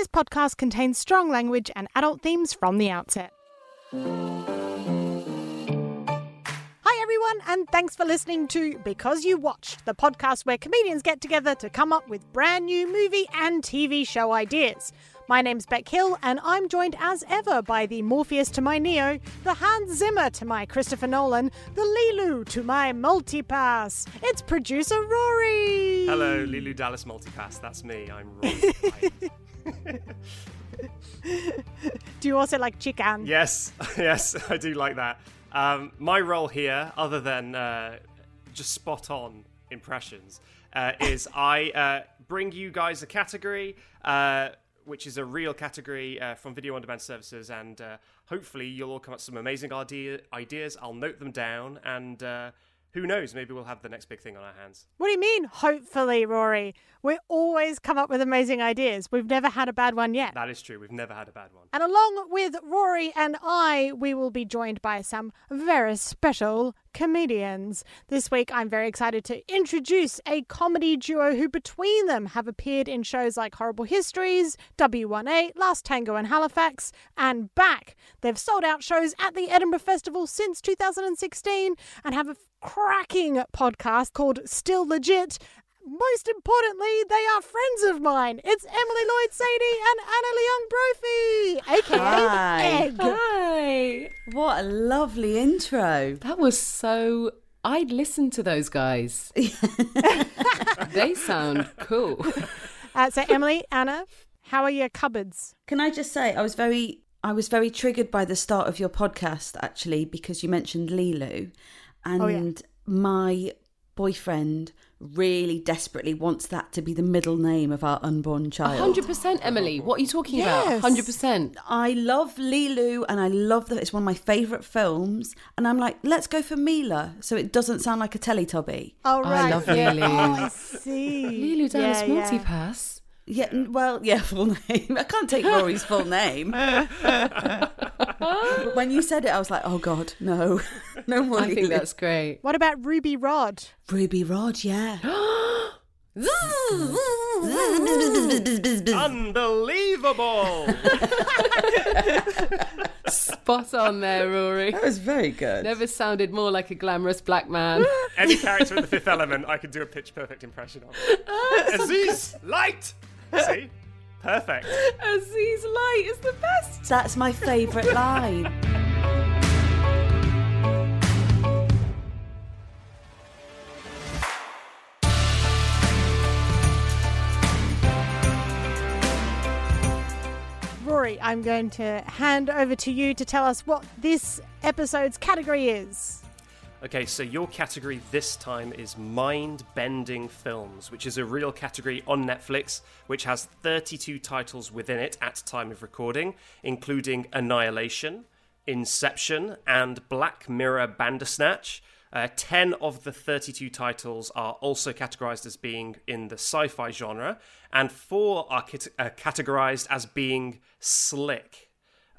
This podcast contains strong language and adult themes from the outset. Hi, everyone, and thanks for listening to Because You Watched, the podcast where comedians get together to come up with brand new movie and TV show ideas. My name's Bec Hill, and I'm joined as ever by the Morpheus to my Neo, the Hans Zimmer to my Christopher Nolan, the Leeloo to my Multipass. It's producer Rory. Hello, Leeloo Dallas Multipass. That's me. I'm Rory. Do you also like chicken? yes, yes, I do like that. Um, my role here, other than uh, just spot on impressions, uh, is I uh, bring you guys a category, uh, which is a real category uh, from video on demand services, and uh, hopefully you'll all come up with some amazing idea- ideas. I'll note them down, and who knows, maybe we'll have the next big thing on our hands. What do you mean, hopefully, Rory? We always come up with amazing ideas. We've never had a bad one yet. That is true. We've never had a bad one. And along with Rory and I, we will be joined by some very special comedians. This week, I'm very excited to introduce a comedy duo who, between them, have appeared in shows like Horrible Histories, W1A, Last Tango in Halifax, and Back. They've sold out shows at the Edinburgh Festival since 2016 and have a cracking podcast called Still Legit most importantly, they are friends of mine. It's Emily Lloyd Saini and Anna Leong Brophy, aka Hi. Egg. Hi. What a lovely intro. That was so. I'd listen to those guys. they sound cool. Uh, so, Emily, Anna, how are your cupboards? Can I just say I was very I was very triggered by the start of your podcast actually because you mentioned Leeloo and Oh, yeah. my boyfriend really desperately wants that to be the middle name of our unborn child. 100% Emily. What are you talking Yes. about? 100%. I love Leeloo and I love that it's one of my favourite films. And I'm like, let's go for Mila so it doesn't sound like a Teletubby. Oh, I right. love Oh, Lily. I see. Lulu Dallas Yeah, yeah. Multipass. Yeah, n- well, yeah, full name. I can't take Rory's full name. but when you said it, I was like, oh God, no. No more I think Leeloo. that's great. What about Ruby Rhod? Ruby Rhod, yeah. Unbelievable! Spot on there, Rory. That was very good. Never sounded more like a glamorous black man. Any character in the Fifth Element, I could do a pitch perfect impression of. Ah, Aziz, light. See, perfect. Aziz Light is the best. That's my favourite line. Rory, I'm going to hand over to you to tell us what this episode's category is. Okay, so your category this time is mind bending films, which is a real category on Netflix, which has 32 titles within it at time of recording, including Annihilation, Inception, and Black Mirror Bandersnatch. Uh, 10 of the 32 titles are also categorized as being in the sci fi genre, and four are cat- uh, categorized as being slick.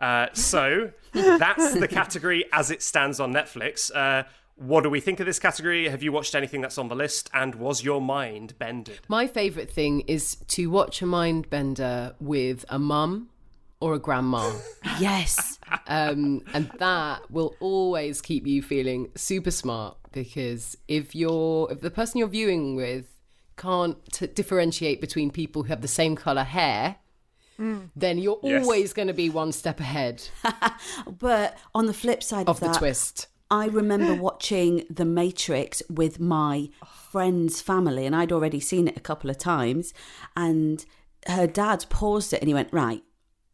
Uh, so that's the category as it stands on Netflix. Uh, what do we think of this category? Have you watched anything that's on the list? And was your mind bended? My favourite thing is to watch a mind bender with a mum or a grandma. Yes. um, and that will always keep you feeling super smart because if you're if the person you're viewing with can't t- differentiate between people who have the same color hair, then you're Yes. always going to be one step ahead But on the flip side of of, the twist. I remember watching The Matrix with my friend's family, and I'd already seen it a couple of times. And her dad paused it and he went, Right,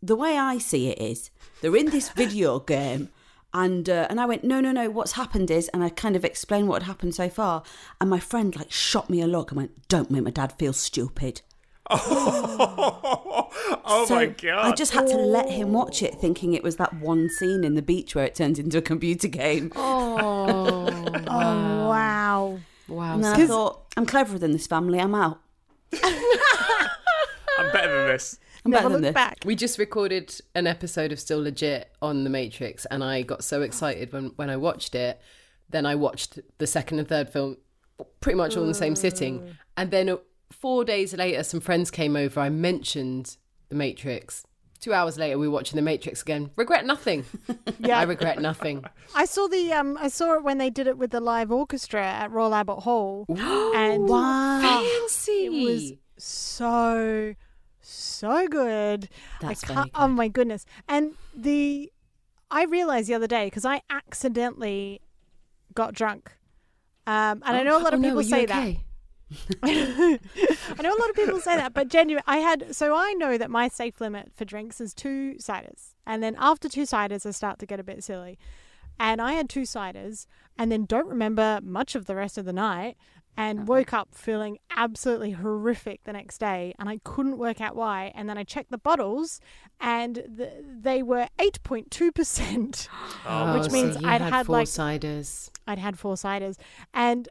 the way I see it is they're in this video game. And uh, and I went no no no what's happened is and I kind of explained what had happened so far and my friend like shot me a look and went don't make my dad feel stupid oh So my god! I just had to let him watch it thinking it was that one scene in the beach where it turns into a computer game Oh, Oh, wow. wow. and then I thought I'm cleverer than this family I'm out I'm better than this. I'm Never better than look this back. We just recorded an episode of Still Legit on The Matrix, and I got so excited when, when I watched it. Then I watched the second and third film pretty much all in the same sitting. Mm. And then four days later, some friends came over. I mentioned The Matrix. Two hours later, we were watching The Matrix again. Regret nothing. Yeah. I regret nothing. I saw the um I saw it when they did it with the live orchestra at Royal Albert Hall. and wow Fancy. it was so so good. That's I can't, oh my goodness. And the I realized the other day because I accidentally got drunk. Um, and I know a lot Oh, of no, people you say okay? that. I know a lot of people say that, but genuine. I had so I know that my safe limit for drinks is two ciders, and then after two ciders, I start to get a bit silly. And I had two ciders, and then don't remember much of the rest of the night, and uh-huh. woke up feeling absolutely horrific the next day, and I couldn't work out why. And then I checked the bottles, and th they were eight point two percent. Oh, Which so means you I'd had, had, four like- ciders. I'd had four ciders, and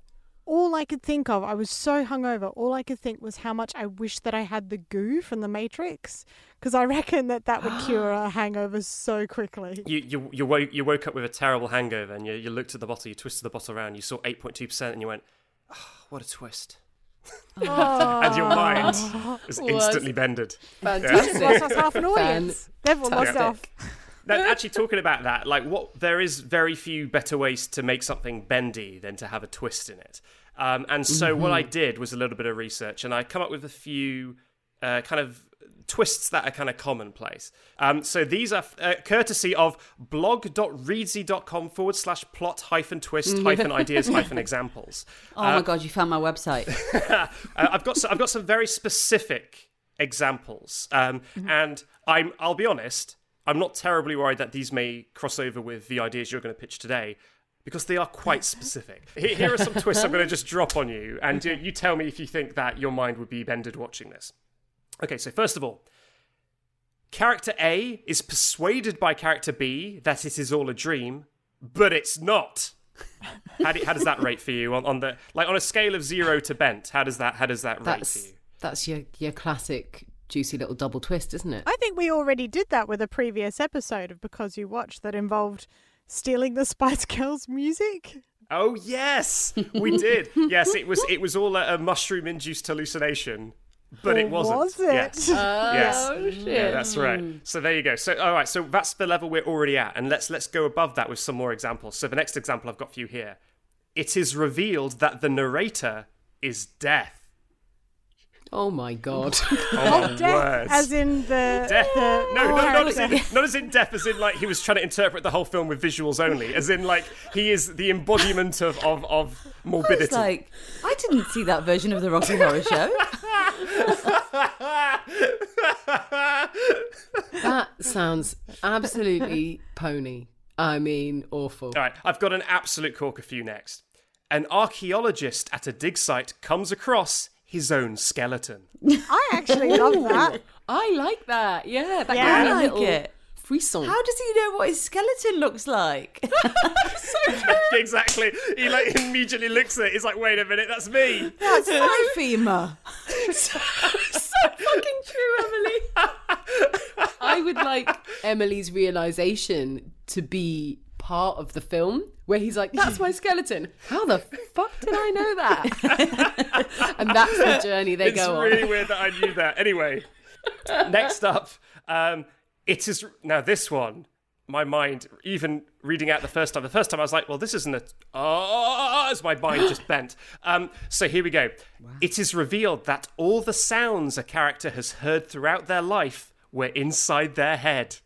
all I could think of, I was so hungover. All I could think was how much I wish that I had the goo from the Matrix, because I reckon that that would cure a hangover so quickly. You you you woke you woke up with a terrible hangover, and you you looked at the bottle, you twisted the bottle around, you saw eight point two percent, and you went, oh, "What a twist!" and your mind oh. was Was instantly bended. Just lost us half an audience. They've all lost off. Now, actually, talking about that, like, what there is very few better ways to make something bendy than to have a twist in it. Um, and so, what I did was a little bit of research, and I come up with a few uh, kind of twists that are kind of commonplace. Um, so these are uh, courtesy of blog.reedsy.com forward slash plot hyphen twist hyphen ideas hyphen examples. oh my god you found my website Uh, I've got some, I've got some very specific examples, um, and I'm I'll be honest, I'm not terribly worried that these may cross over with the ideas you're going to pitch today. Because they are quite specific. Here here are some twists I'm going to just drop on you, and you, you tell me if you think that your mind would be bended watching this. Okay, so first of all, character A is persuaded by character B that it is all a dream, but it's not. How, do, how does that rate for you on, on the like on a scale of zero to bent? How does that how does that rate for That's you? that's your your classic juicy little double twist, isn't it? I think we already did that with a previous episode of Because You Watch that involved stealing the Spice Girls music. Oh yes, we did. yes, it was it was all a, a mushroom induced hallucination, but it oh, wasn't. was it? Yes. Oh, yes. Oh shit! Yeah, that's right. So there you go. So all right, so that's the level we're already at, and let's let's go above that with some more examples. So the next example I've got for you here, it is revealed that the narrator is death. Oh my god! Oh, my Death, as in the, Death. the No, no, not as, in, not as in deaf, as in like he was trying to interpret the whole film with visuals only, as in like he is the embodiment of of, of I morbidity. was like I didn't see that version of the Rocky Horror Show that sounds absolutely pony. I mean, awful. All right, I've got an absolute corker for you next. An archaeologist at a dig site comes across his own skeleton. I actually love that. I like that. Yeah, that Yeah, gave me I a like little it. frisson. how does he know what his skeleton looks like exactly. He like immediately looks at it. He's like, "Wait a minute, that's me." that's my femur so fucking true, Emily. I would like Emily's realization to be part of the film where he's like, "That's my skeleton." How the fuck did I know that? and that's the journey they It's go really on. It's really weird that I knew that. Anyway, next up, um, it is now this one. my mind, even reading out the first time, the first time I was like, well, this isn't a. Oh, as my mind just bent. Um, so here we go. It is revealed that all the sounds a character has heard throughout their life were inside their head.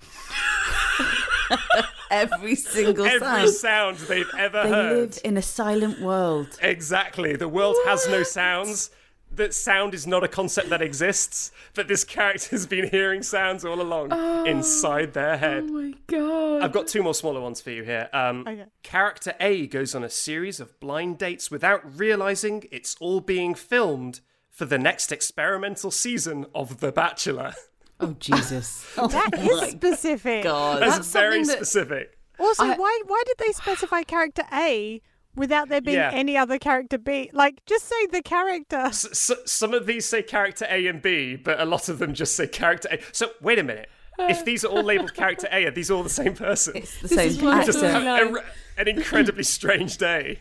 Every single Every sound. sound they've ever They heard. live in a silent world. Exactly. The world has no sounds. That sound is not a concept that exists, but this character's been hearing sounds all along inside their head. Oh my god. I've got two more smaller ones for you here. Um, Okay. Character A goes on a series of blind dates without realizing it's all being filmed for the next experimental season of The Bachelor. Oh Jesus. Oh that is specific. God. That's, That's very that- specific. Also, I- why why did they specify character A without there being Yeah. any other character B? Like, just say the character. S- s- some of these say character A and B, but a lot of them just say character A. So wait a minute. If these are all labeled character A, are these all the same person? It's the This same is Just actor. have a- an incredibly strange day.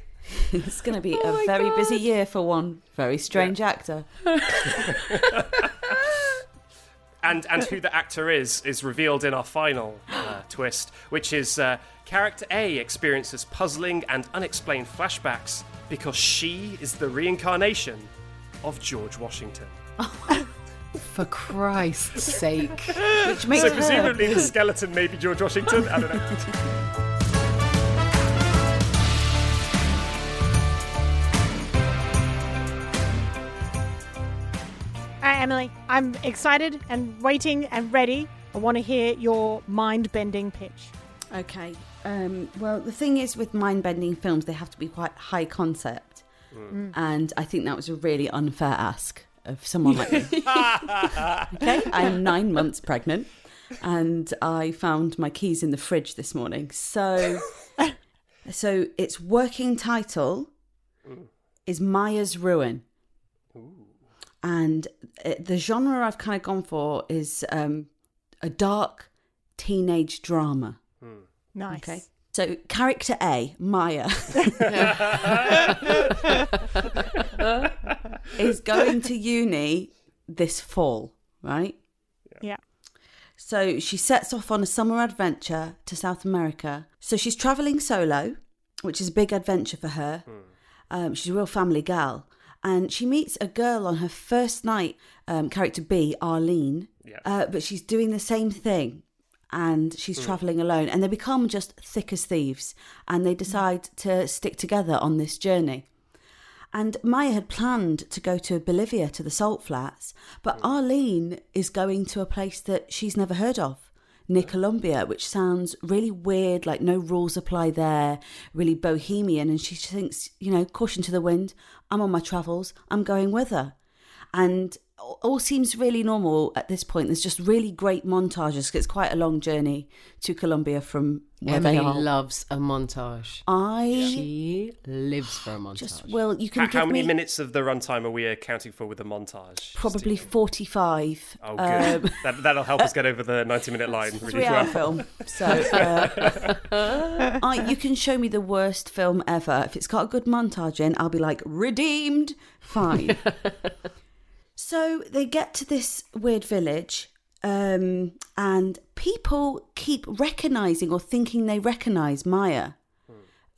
It's going to be Oh a my very busy year for one very strange actor. and and who the actor is is revealed in our final uh, twist, which is uh, character A experiences puzzling and unexplained flashbacks because she is the reincarnation of George Washington. For Christ's sake. Which makes So presumably the skeleton may be George Washington. I don't know. All right, Emily, I'm excited and waiting and ready. I want to hear your mind bending pitch. Okay. Um, well, the thing is with mind bending films, they have to be quite high concept. And I think that was a really unfair ask of someone like me. okay. I am nine months pregnant and I found my keys in the fridge this morning. So, so its working title is Maya's Ruin. And uh, the genre I've kind of gone for is um, a dark teenage drama. Nice. Okay. So character A, Maya, is going to uni this fall, right? Yeah. So she sets off on a summer adventure to South America. So she's traveling solo, which is a big adventure for her. Um, she's a real family gal. And she meets a girl on her first night, um, character B, Arlene. Yeah. Uh, but she's doing the same thing and she's traveling alone. And they become just thick as thieves and they decide to stick together on this journey. And Maya had planned to go to Bolivia to the salt flats, but Arlene is going to a place that she's never heard of, near Colombia, which sounds really weird, like no rules apply there, really bohemian. And she thinks, you know, caution to the wind, I'm on my travels, I'm going with her. And all all seems really normal at this point. There's just really great montages. it's quite a long journey to Colombia from where Emily they are. loves a montage. I She lives for a montage. just, well, you can How, how many me minutes of the runtime are we accounting for with the montage? probably 45. Oh, good. Um, that, that'll help us get over the 90 minute line really three hour well. film. So uh, I, you can show me the worst film ever. If it's got a good montage in, I'll be like, redeemed. Fine. So they get to this weird village. Um, and people keep recognizing or thinking they recognize Maya,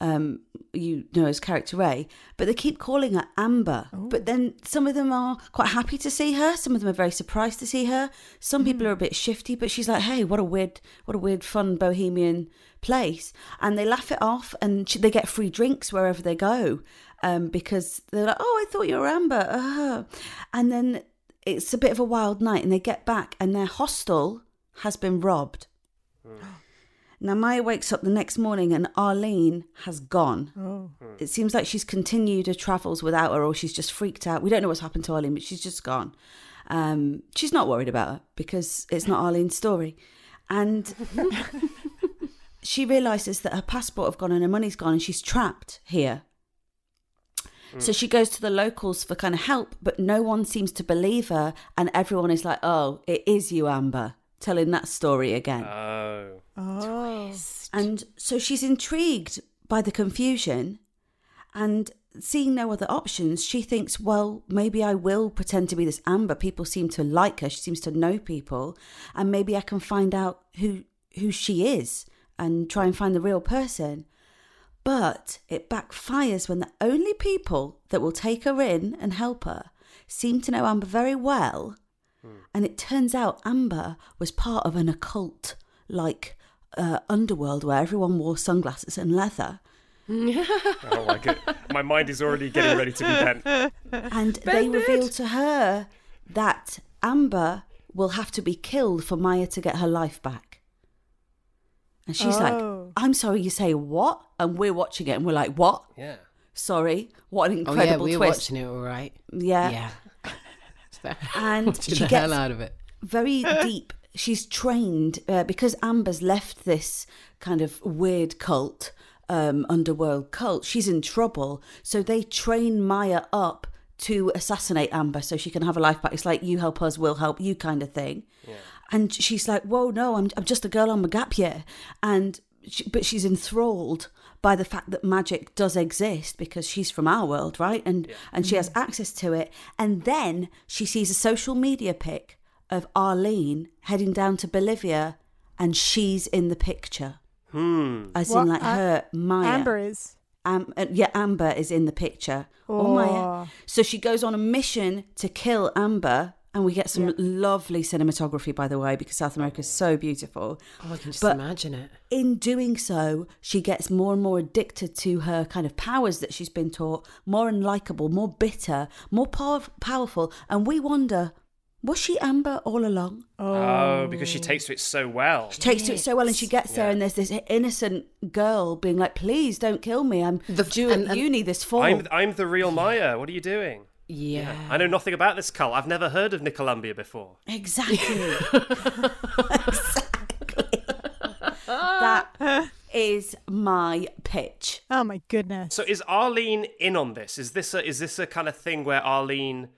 um, you know, as character A, but they keep calling her Amber. But then some of them are quite happy to see her. Some of them are very surprised to see her. Some people are a bit shifty, but she's like, "Hey, what a weird, what a weird, fun bohemian place," and they laugh it off, and she, they get free drinks wherever they go, um, because they're like, "Oh, I thought you were Amber," uh and then it's a bit of a wild night, and they get back, and their hostel has been robbed. Now, Maya wakes up the next morning and Arlene has gone. Oh. It seems like she's continued her travels without her, or she's just freaked out. We don't know what's happened to Arlene, but she's just gone. Um, she's not worried about her because it's not Arlene's story. And she realizes that her passport have gone and her money's gone, and she's trapped here. So she goes to the locals for kind of help, but no one seems to believe her, and everyone is like, "Oh, it is you, Amber," telling that story again. Oh. Oh. And so she's intrigued by the confusion and seeing no other options, she thinks, well, maybe I will pretend to be this Amber. People seem to like her. She seems to know people. And maybe I can find out who who she is and try and find the real person. But it backfires when the only people that will take her in and help her seem to know Amber very well. And it turns out Amber was part of an occult like uh, underworld where everyone wore sunglasses and leather. Oh my god, my mind is already getting ready to be bent. And they reveal to her that Amber will have to be killed for Maya to get her life back. And she's Oh. like, I'm sorry, you say what? And we're watching it and we're like, what? Yeah. Sorry, what an incredible Oh yeah, we were twist. watching it all right. Yeah. Yeah. And she the gets hell out of it. very deep. She's trained uh, because Amber's left this kind of weird cult, um, underworld cult. She's in trouble, so they train Maya up to assassinate Amber so she can have a life back. It's like you help us, we'll help you, kind of thing. Yeah. And she's like, "Whoa, no, I'm I'm just a girl on my gap year," and she, but she's enthralled by the fact that magic does exist because she's from our world, right? And and she has access to it. And then she sees a social media pic of Arlene heading down to Bolivia, and she's in the picture, Hmm. as What? in like Uh, her Maya. Amber is. Am- uh, yeah, Amber is in the picture. Oh. Maya. So she goes on a mission to kill Amber, and we get some lovely cinematography, by the way, because South America is so beautiful. Oh, I can just But- imagine it. In doing so, she gets more and more addicted to her kind of powers that she's been taught, more unlikable, more bitter, more power- powerful. And we wonder, was she Amber all along? Oh, because she takes to it so well. She takes to it so well, and she gets there, and there's this innocent girl being like, "Please don't kill me. I'm The- due and- at and- uni this fall." I'm I'm the real Maya. What are you doing? Yeah. I know nothing about this cult. I've never heard of Nicolumbia before. Exactly. exactly. that is my pitch. Oh my goodness. So is Arlene in on this? Is this a is this a kind of thing where Arlene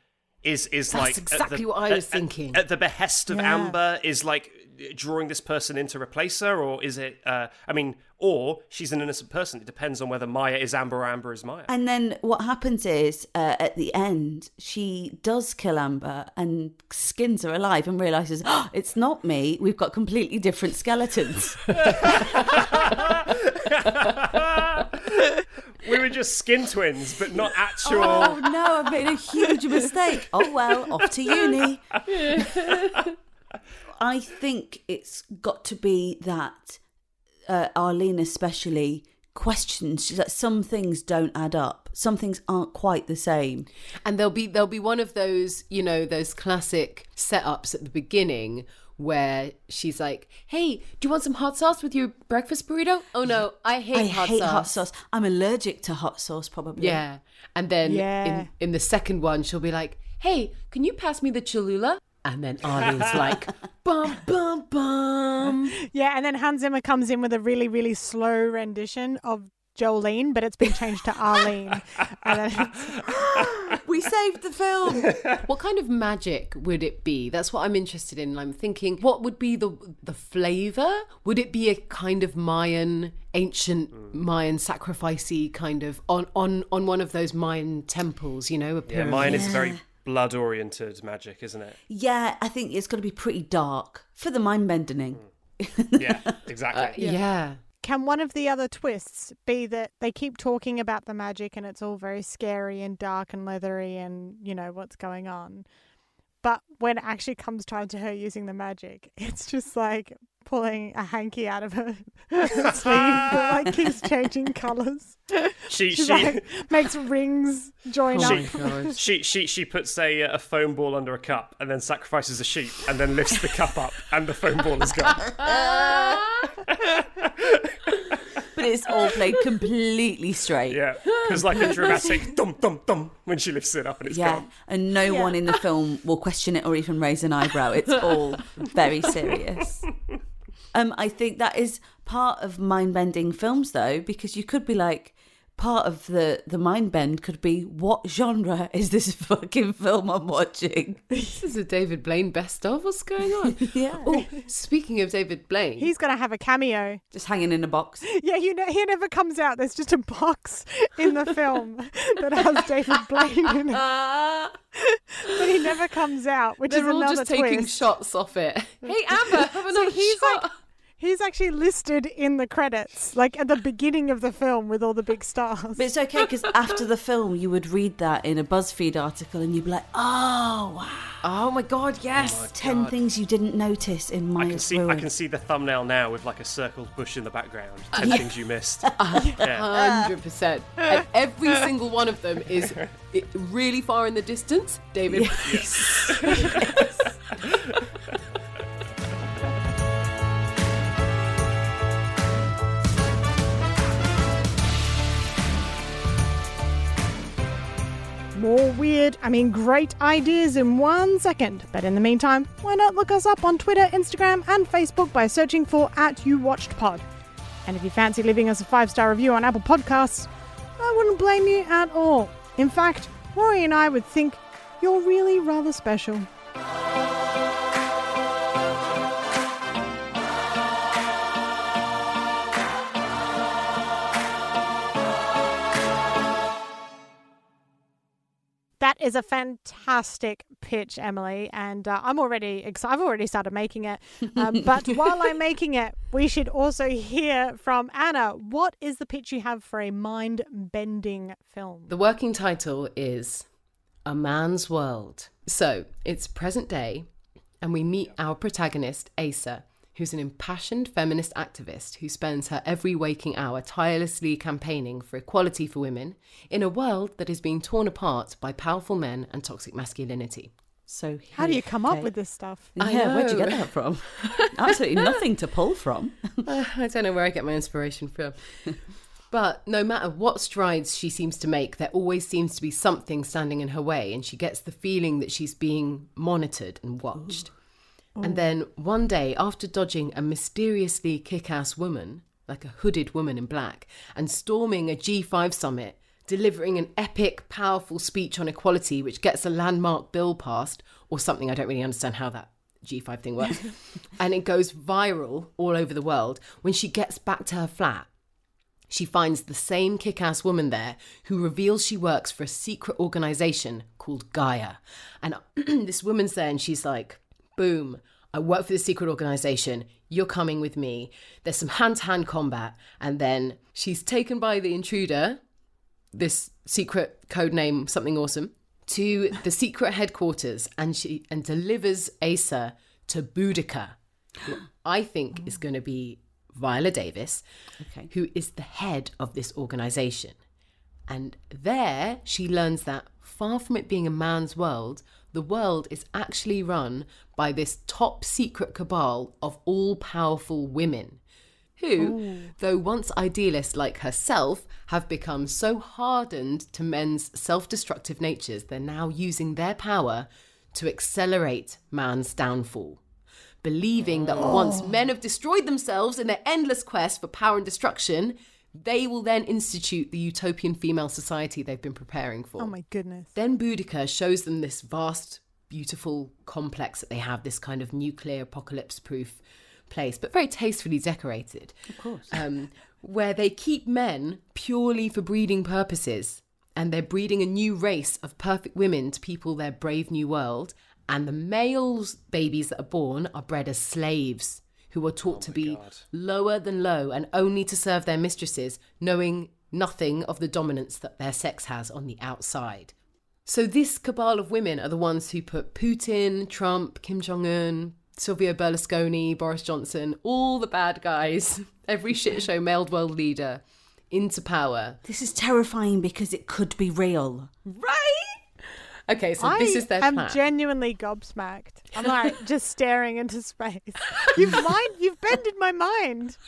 is is That's like at exactly the- what I was at- thinking. At, the behest of Yeah. Amber is like drawing this person in to replace her, or is it? Uh, I mean, or she's an innocent person. It depends on whether Maya is Amber or Amber is Maya. And then what happens is uh, at the end, she does kill Amber and skins her alive and realizes oh, it's not me. We've got completely different skeletons. we were just skin twins, but not actual. oh no, I've made a huge mistake. Oh well, off to uni. I think it's got to be that uh, Arlene, especially, questions that some things don't add up. Some things aren't quite the same. And there'll be there'll be one of those, you know, those classic setups at the beginning where she's like, "Hey, do you want some hot sauce with your breakfast burrito?" Oh no, I hate I hot hate sauce. hot sauce. I'm allergic to hot sauce, probably. Yeah. And then Yeah. in in the second one she'll be like, "Hey, can you pass me the Cholula?" And then Arlene's like, "Bum bum bum." Yeah, and then Hans Zimmer comes in with a really, really slow rendition of Jolene, but it's been changed to Arlene. and then We saved the film. What kind of magic would it be? That's what I'm interested in. I'm thinking, what would be the the flavor? Would it be a kind of Mayan, ancient Mayan sacrificey kind of on on on one of those Mayan temples? You know, a yeah, pyramid. mine is very blood oriented magic, isn't it? yeah, I think it's got to be pretty dark for the mind bending. Hmm. Yeah, exactly. Uh, yeah. can one of the other twists be that they keep talking about the magic and it's all very scary and dark and leathery and you know what's going on? But when it actually comes time to her using the magic, it's just like pulling a hanky out of her sleeve that like keeps changing colours. She She she like makes rings join Oh up. she she she puts a uh, a foam ball under a cup and then sacrifices a sheep and then lifts the cup up and the foam ball is gone. But it's all played completely straight. Yeah, there's like a dramatic dum dum dum when she lifts it up and it's Yeah, gone. and no one in the film will question it or even raise an eyebrow. It's all very serious. Um, I think that is part of mind bending films, though, because you could be like, part of the the mind bend could be what genre is this fucking film I'm watching? This is a David Blaine best of. What's going on? Yeah, Oh, speaking of David Blaine, He's gonna have a cameo. just hanging in a box. Yeah, you know, he never comes out. There's just a box in the film that has David Blaine in it, but he never comes out, which they're is all another just taking shots off it. Hey Amber, have another he's shot. like He's actually listed in the credits, like at the beginning of the film with all the big stars. But it's okay because after the film, you would read that in a BuzzFeed article and you'd be like, oh, wow. Oh my god, yes. 10 things you didn't notice in my I can see. I can see the thumbnail now with like a circled bush in the background. Uh, Ten things you missed. yeah. Hundred percent, and every single one of them is really far in the distance. David, More weird, I mean, great ideas in one second. But in the meantime, why not look us up on Twitter, Instagram, and Facebook by searching for at You Watched Pod. And if you fancy leaving us a five star review on Apple Podcasts, I wouldn't blame you at all. In fact, Rory and I would think you're really rather special. That is a fantastic pitch, Emily, and uh, I'm already excited. I've already started making it. Um, but while I'm making it, we should also hear from Anna. What is the pitch you have for a mind-bending film? the working title is A Man's World. So it's present day, and we meet our protagonist, Asa, who's an impassioned feminist activist who spends her every waking hour tirelessly campaigning for equality for women in a world that is being torn apart by powerful men and toxic masculinity. So How do you come up with this stuff? I Yeah, where'd you get that from? Absolutely nothing to pull from. Uh, I don't know where I get my inspiration from. But no matter what strides she seems to make, there always seems to be something standing in her way, and she gets the feeling that she's being monitored and watched. And mm. then one day, after dodging a mysteriously kick ass woman, like a hooded woman in black, and storming a G5 summit, delivering an epic, powerful speech on equality, which gets a landmark bill passed, or something, I don't really understand how that G5 thing works, and it goes viral all over the world. When she gets back to her flat, she finds the same kick ass woman there who reveals she works for a secret organization called Gaia. And this woman's there and she's like, boom, I work for the secret organization. You're coming with me. There's some hand to hand combat. And then she's taken by the intruder, this secret code name, something awesome, to the secret headquarters and she and delivers Asa to Boudica, who I think is mm. going to be Viola Davis, Okay. who is the head of this organization. And there she learns that far from it being a man's world, the world is actually run by this top secret cabal of all powerful women. Who, though once idealists like herself, have become so hardened to men's self destructive natures, they're now using their power to accelerate man's downfall believing that once oh. men have destroyed themselves in their endless quest for power and destruction, they will then institute the utopian female society they've been preparing for. Oh my goodness. Then Boudica shows them this vast, beautiful complex that they have, this kind of nuclear apocalypse proof place, but very tastefully decorated. Of course. Um, where they keep men purely for breeding purposes. And they're breeding a new race of perfect women to people their brave new world. And the males' babies that are born are bred as slaves who are taught oh to be God. lower than low and only to serve their mistresses, knowing nothing of the dominance that their sex has on the outside. So, this cabal of women are the ones who put Putin, Trump, Kim Jong un, Silvio Berlusconi, Boris Johnson, all the bad guys, every shit show mailed world leader into power. This is terrifying because it could be real. Right? Okay, so I this is their plan. I am plan. genuinely gobsmacked. I'm like just staring into space. You've mind, you've bended my mind.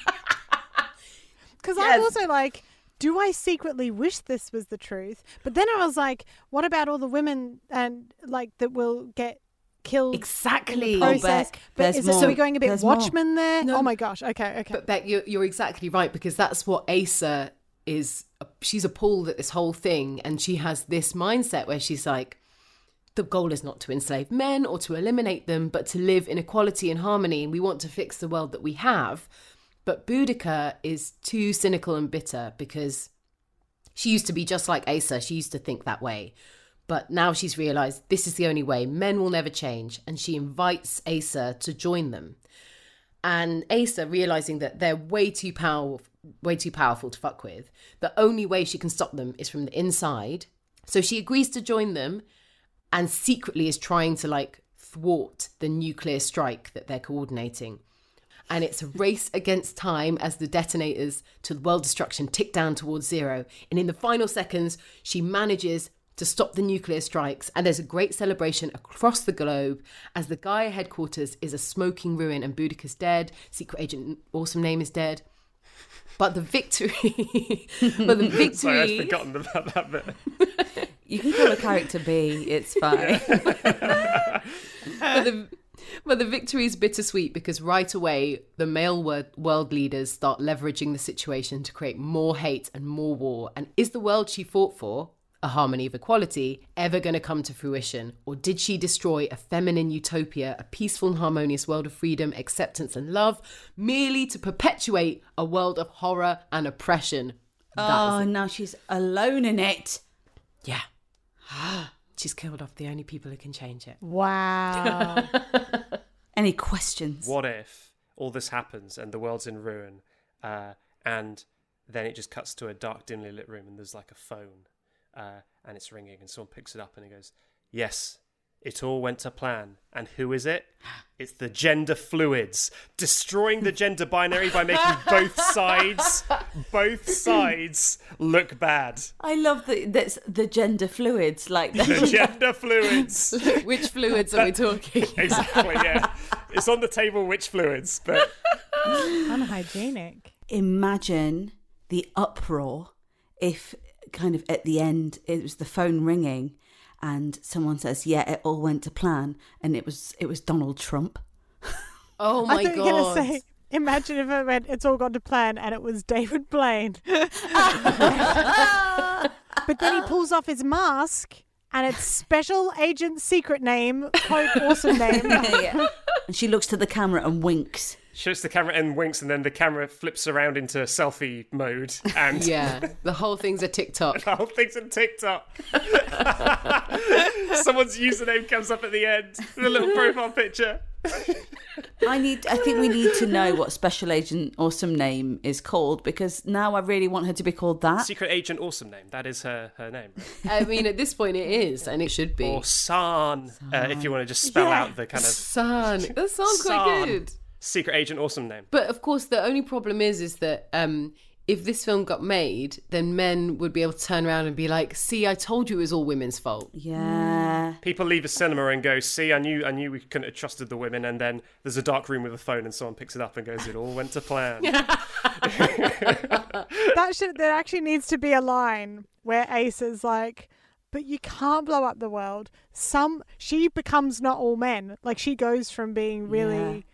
Because I'm also like, do I secretly wish this was the truth? But then I was like, what about all the women and like that will get killed exactly. in the oh, process? Bec, but there's is it, so we're going a bit There's more. Watchmen there? No. Oh my gosh. Okay, okay. But Bec, you're, you're exactly right because that's what Asa is. She's appalled at this whole thing, and she has this mindset where she's like, the goal is not to enslave men or to eliminate them, but to live in equality and harmony. And we want to fix the world that we have. But Boudica is too cynical and bitter because she used to be just like Asa. She used to think that way. But now she's realized this is the only way. Men will never change. And she invites Asa to join them. and Asa realizing that they're way too powerful, way too powerful to fuck with. The only way she can stop them is from the inside. So she agrees to join them, and secretly is trying to like thwart the nuclear strike that they're coordinating. And it's a race against time as the detonators to world destruction tick down towards zero. And in the final seconds, she manages to stop the nuclear strikes. And there's a great celebration across the globe as the Gaia headquarters is a smoking ruin and Boudica's dead. Secret Agent Awesome Name is dead. But the victory, but the victory. Sorry, I'd forgotten about that bit. You can call a character B. It's fine. but the but the victory is bittersweet because right away the male wor- world leaders start leveraging the situation to create more hate and more war. And is the world she fought for, a harmony of equality, ever going to come to fruition, or did she destroy a feminine utopia, a peaceful and harmonious world of freedom, acceptance, and love, merely to perpetuate a world of horror and oppression? That oh, now she's alone in it. yeah. She's killed off the only people who can change it. Wow. Any questions? What if all this happens and the world's in ruin, uh, and then it just cuts to a dark, dimly lit room and there's like a phone, uh, and it's ringing and someone picks it up and it goes, "Yes, it all went to plan." And who is it? It's the gender fluids, destroying the gender binary by making both sides, both sides look bad. I love that that's the gender fluids like The that. gender fluids. Which fluids are we talking? Exactly. Yeah, it's on the table. Which fluids? But Unhygienic. Imagine the uproar if kind of at the end it was the phone ringing and someone says, "Yeah, it all went to plan," and it was it was Donald Trump. Oh I my thought you god! going to say, imagine if it went, it's all gone to plan and it was David Blaine. but then he pulls off his mask and it's Special Agent Secret Name, quote, awesome name. yeah. And she looks to the camera and winks. Shoots the camera and winks, and then the camera flips around into selfie mode, and yeah, the whole thing's a TikTok. the whole thing's a TikTok. Someone's username comes up at the end with a little profile picture. I need. I think we need to know what Special Agent Awesome Name is called because now I really want her to be called that. Secret Agent Awesome name. That is her her name. I mean, at this point, it is, and it should be. Or San, uh, if you want to just spell Yeah. out the kind of San. That sounds quite good. Secret Agent Awesome name. But of course, the only problem is, is that um, if this film got made, then men would be able to turn around and be like, "See, I told you it was all women's fault." Yeah. People leave a cinema and go, "See, I knew, I knew we couldn't have trusted the women." And then there's a dark room with a phone, and someone picks it up and goes, "It all went to plan." that should there actually needs to be a line where Ace is like, but you can't blow up the world. Some she becomes not all men. Like she goes from being really,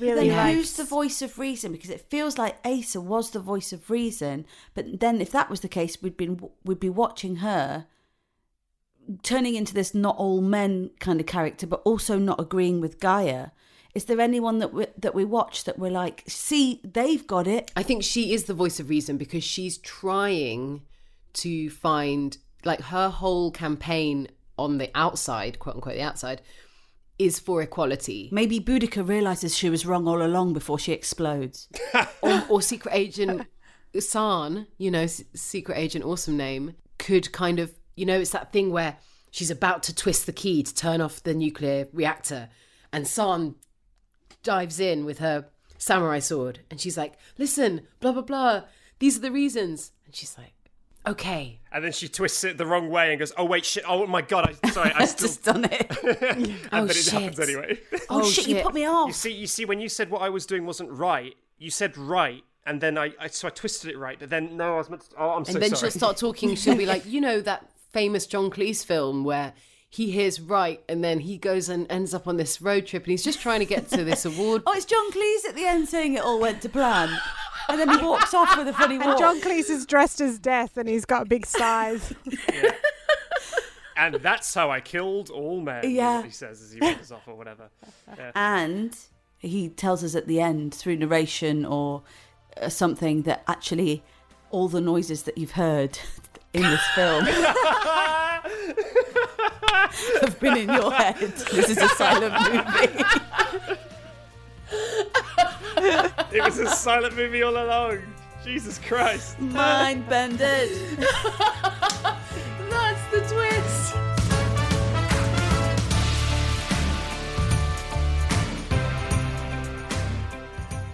really Then who's the voice of reason? Because it feels like Asa was the voice of reason, but then if that was the case, we'd been we'd be watching her turning into this not all men kind of character, but also not agreeing with Gaia. Is there anyone that we, that we watch that we're like, see, they've got it? I think she is the voice of reason because she's trying to find like her whole campaign on the outside, quote unquote, the outside, is for equality. Maybe Boudica realizes she was wrong all along before she explodes. or, or secret agent San, you know, S- secret agent, awesome name, could kind of, you know, it's that thing where she's about to twist the key to turn off the nuclear reactor, and San dives in with her samurai sword, and she's like, "Listen, blah blah blah. These are the reasons," and she's like, "Okay." And then she twists it the wrong way and goes, "Oh wait, shit! Oh my god! I, sorry, I still." Just done it. and Oh, then it shit. happens anyway. Oh, oh, shit, you put me off. you see, you see, when you said what I was doing wasn't right, you said right, and then I, I so I twisted it right, but then no, I was meant to. Oh, I'm so sorry. and then she'll start talking. She'll be like, you know, that famous John Cleese film where he hears right and then he goes and ends up on this road trip and he's just trying to get to this award. Oh, it's John Cleese at the end saying it all went to plan. And then he walks off with a funny walk. and John Cleese is dressed as death and he's got a big size. and that's how I killed all men. Yeah. he says as he wanders off or whatever. Yeah. and he tells us at the end through narration or uh, something that actually all the noises that you've heard in this film have been in your head. This is a silent movie. a silent movie all along. Jesus Christ. Mind bended. That's the twist.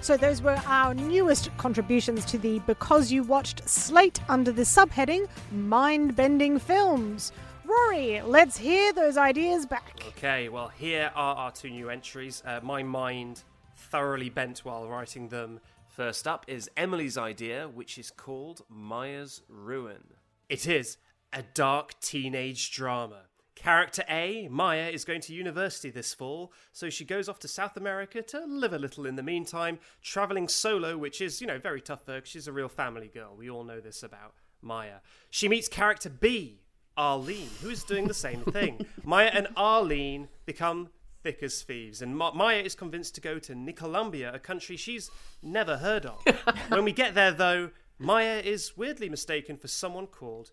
So, those were our newest contributions to the Because You Watched slate under the subheading Mind Bending Films. Rory, let's hear those ideas back. Okay, well, here are our two new entries. Uh, my mind thoroughly bent while writing them. First up is Emily's idea, which is called Maya's Ruin. It is a dark teenage drama. Character A, Maya, is going to university this fall, so she goes off to South America to live a little in the meantime, traveling solo, which is, you know, very tough for her she's a real family girl. We all know this about Maya. She meets character B, Arlene, who is doing the same thing. Maya and Arlene become thick as thieves, and Ma- Maya is convinced to go to Nicolombia, a country she's never heard of. when we get there, though, Maya is weirdly mistaken for someone called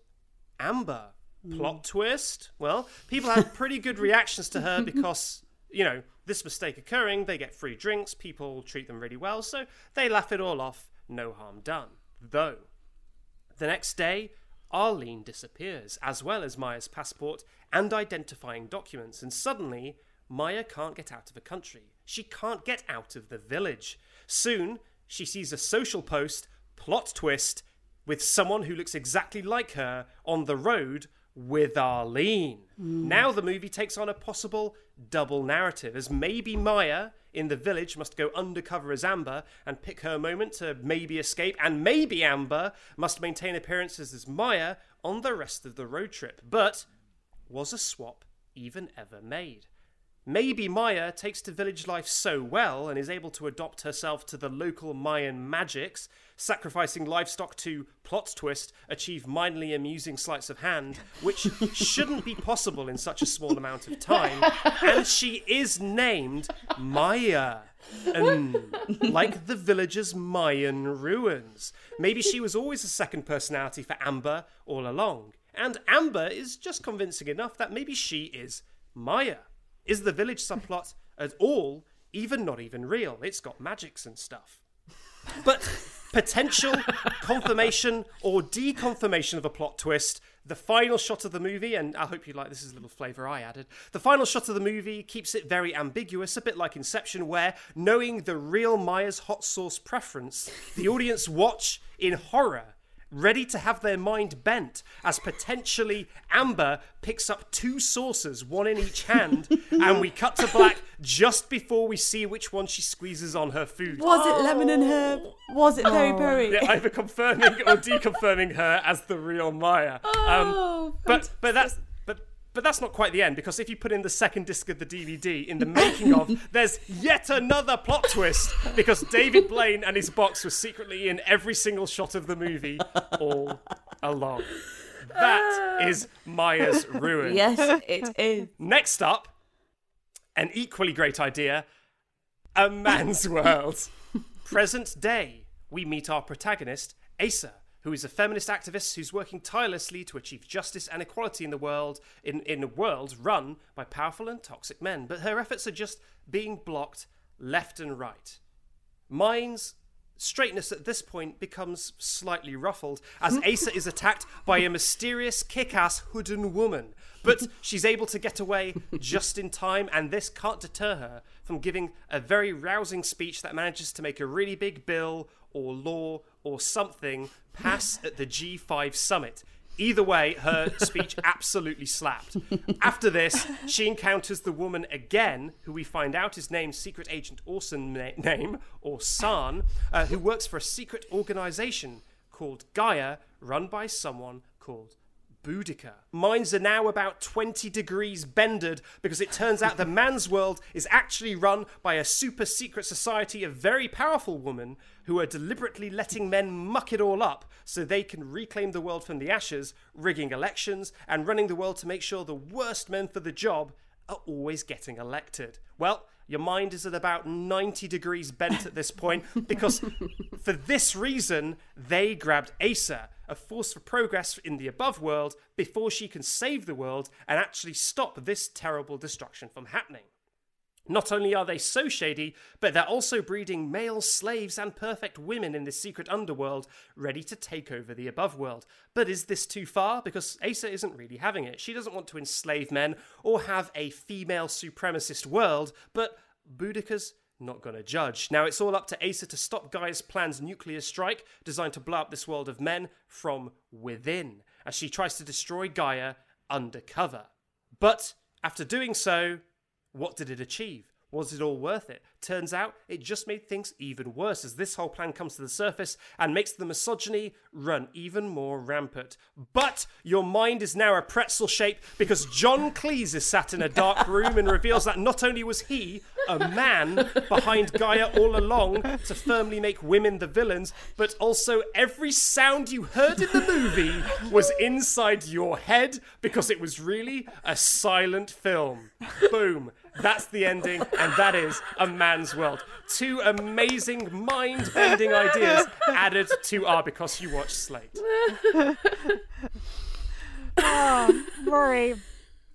Amber. Plot hmm. twist? Well, people have pretty good reactions to her because, you know, this mistake occurring, they get free drinks, people treat them really well, so they laugh it all off, no harm done. Though, the next day, Arlene disappears, as well as Maya's passport and identifying documents, and suddenly, Maya can't get out of the country. She can't get out of the village. Soon, she sees a social post, plot twist, with someone who looks exactly like her on the road with Arlene. Mm. Now the movie takes on a possible double narrative, as maybe Maya in the village must go undercover as Amber and pick her moment to maybe escape, and maybe Amber must maintain appearances as Maya on the rest of the road trip. But was a swap even ever made? Maybe Maya takes to village life so well and is able to adopt herself to the local Mayan magics, sacrificing livestock to, plot twist, achieve mindly amusing sleights of hand, which shouldn't be possible in such a small amount of time. And she is named Maya. Mm, like the village's Mayan ruins. Maybe she was always a second personality for Amber all along. And Amber is just convincing enough that maybe she is Maya. Is the village subplot at all even not even real? It's got magics and stuff. But potential confirmation or deconfirmation of a plot twist. The final shot of the movie, and I hope you like this is a little flavour I added. The final shot of the movie keeps it very ambiguous, a bit like Inception, where knowing the real Maya's hot sauce preference, the audience watch in horror, ready to have their mind bent as potentially Amber picks up two saucers, one in each hand, and we cut to black just before we see which one she squeezes on her food. Was it lemon and herb? Was it peri peri? Yeah, either confirming or deconfirming her as the real Maya. Um, but but that's but that's not quite the end because if you put in the second disc of the DVD in the making of, there's yet another plot twist because David Blaine and his box were secretly in every single shot of the movie all along. That ah. is Maya's ruin. Yes, it is. Next up, an equally great idea a man's world. Present day, we meet our protagonist, Asa, who is a feminist activist who's working tirelessly to achieve justice and equality in the world, in, in a world run by powerful and toxic men. But her efforts are just being blocked left and right. Mine's straightness at this point becomes slightly ruffled as Asa is attacked by a mysterious kick ass hooded woman. But she's able to get away just in time, and this can't deter her from giving a very rousing speech that manages to make a really big bill or law or something pass at the G5 summit. Either way, her speech absolutely slapped. After this, she encounters the woman again, who we find out is named Secret Agent Orson na- name, or San, uh, who works for a secret organization called Gaia, run by someone called Boudica. Minds are now about 20 degrees bended because it turns out the man's world is actually run by a super secret society of very powerful women who are deliberately letting men muck it all up so they can reclaim the world from the ashes, rigging elections, and running the world to make sure the worst men for the job are always getting elected. Well, your mind is at about 90 degrees bent at this point because for this reason, they grabbed Asa, a force for progress in the above world, before she can save the world and actually stop this terrible destruction from happening. Not only are they so shady, but they're also breeding male slaves and perfect women in this secret underworld, ready to take over the above world. But is this too far? Because Asa isn't really having it. She doesn't want to enslave men or have a female supremacist world, but Boudica's not gonna judge. Now it's all up to Asa to stop Gaia's planned nuclear strike designed to blow up this world of men from within, as she tries to destroy Gaia undercover. But after doing so, what did it achieve? Was it all worth it? Turns out it just made things even worse as this whole plan comes to the surface and makes the misogyny run even more rampant. But your mind is now a pretzel shape because John Cleese is sat in a dark room and reveals that not only was he a man behind Gaia all along to firmly make women the villains, but also every sound you heard in the movie was inside your head because it was really a silent film. Boom. That's the ending, and that is A Man's World. Two amazing, mind bending ideas added to our Because You Watch Slate. Oh, Rory,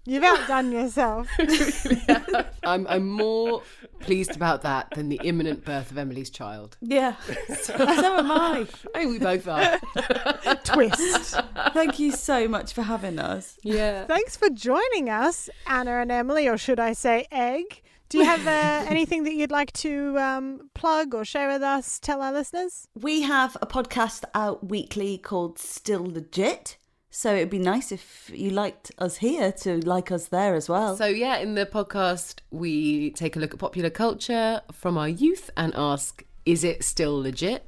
you've outdone yourself. I'm, I'm more pleased about that than the imminent birth of Emily's child. Yeah, so, so am I. I we both are. Twist. Thank you so much for having us. Yeah. Thanks for joining us, Anna and Emily, or should I say Egg. Do you have uh, anything that you'd like to um, plug or share with us? Tell our listeners. We have a podcast out weekly called Still Legit. So it'd be nice if you liked us here to like us there as well. So, yeah, in the podcast, we take a look at popular culture from our youth and ask, is it still legit?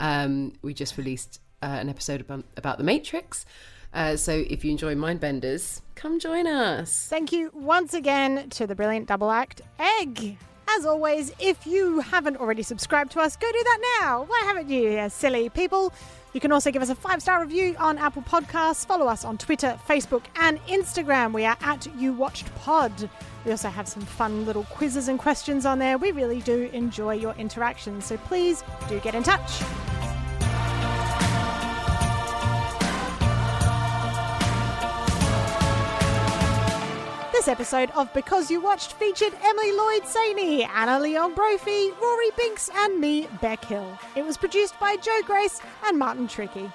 Um, we just released uh, an episode about, about The Matrix. Uh, so, if you enjoy Mindbenders, come join us. Thank you once again to the brilliant double act Egg. As always, if you haven't already subscribed to us, go do that now. Why haven't you, you silly people? You can also give us a five star review on Apple Podcasts. Follow us on Twitter, Facebook, and Instagram. We are at You Watched Pod. We also have some fun little quizzes and questions on there. We really do enjoy your interactions, so please do get in touch. This episode of Because You Watched featured Emily Lloyd Saini, Anna Leong Brophy, Rory Binks, and me, Bec Hill. It was produced by Joe Grace and Martin Tricky.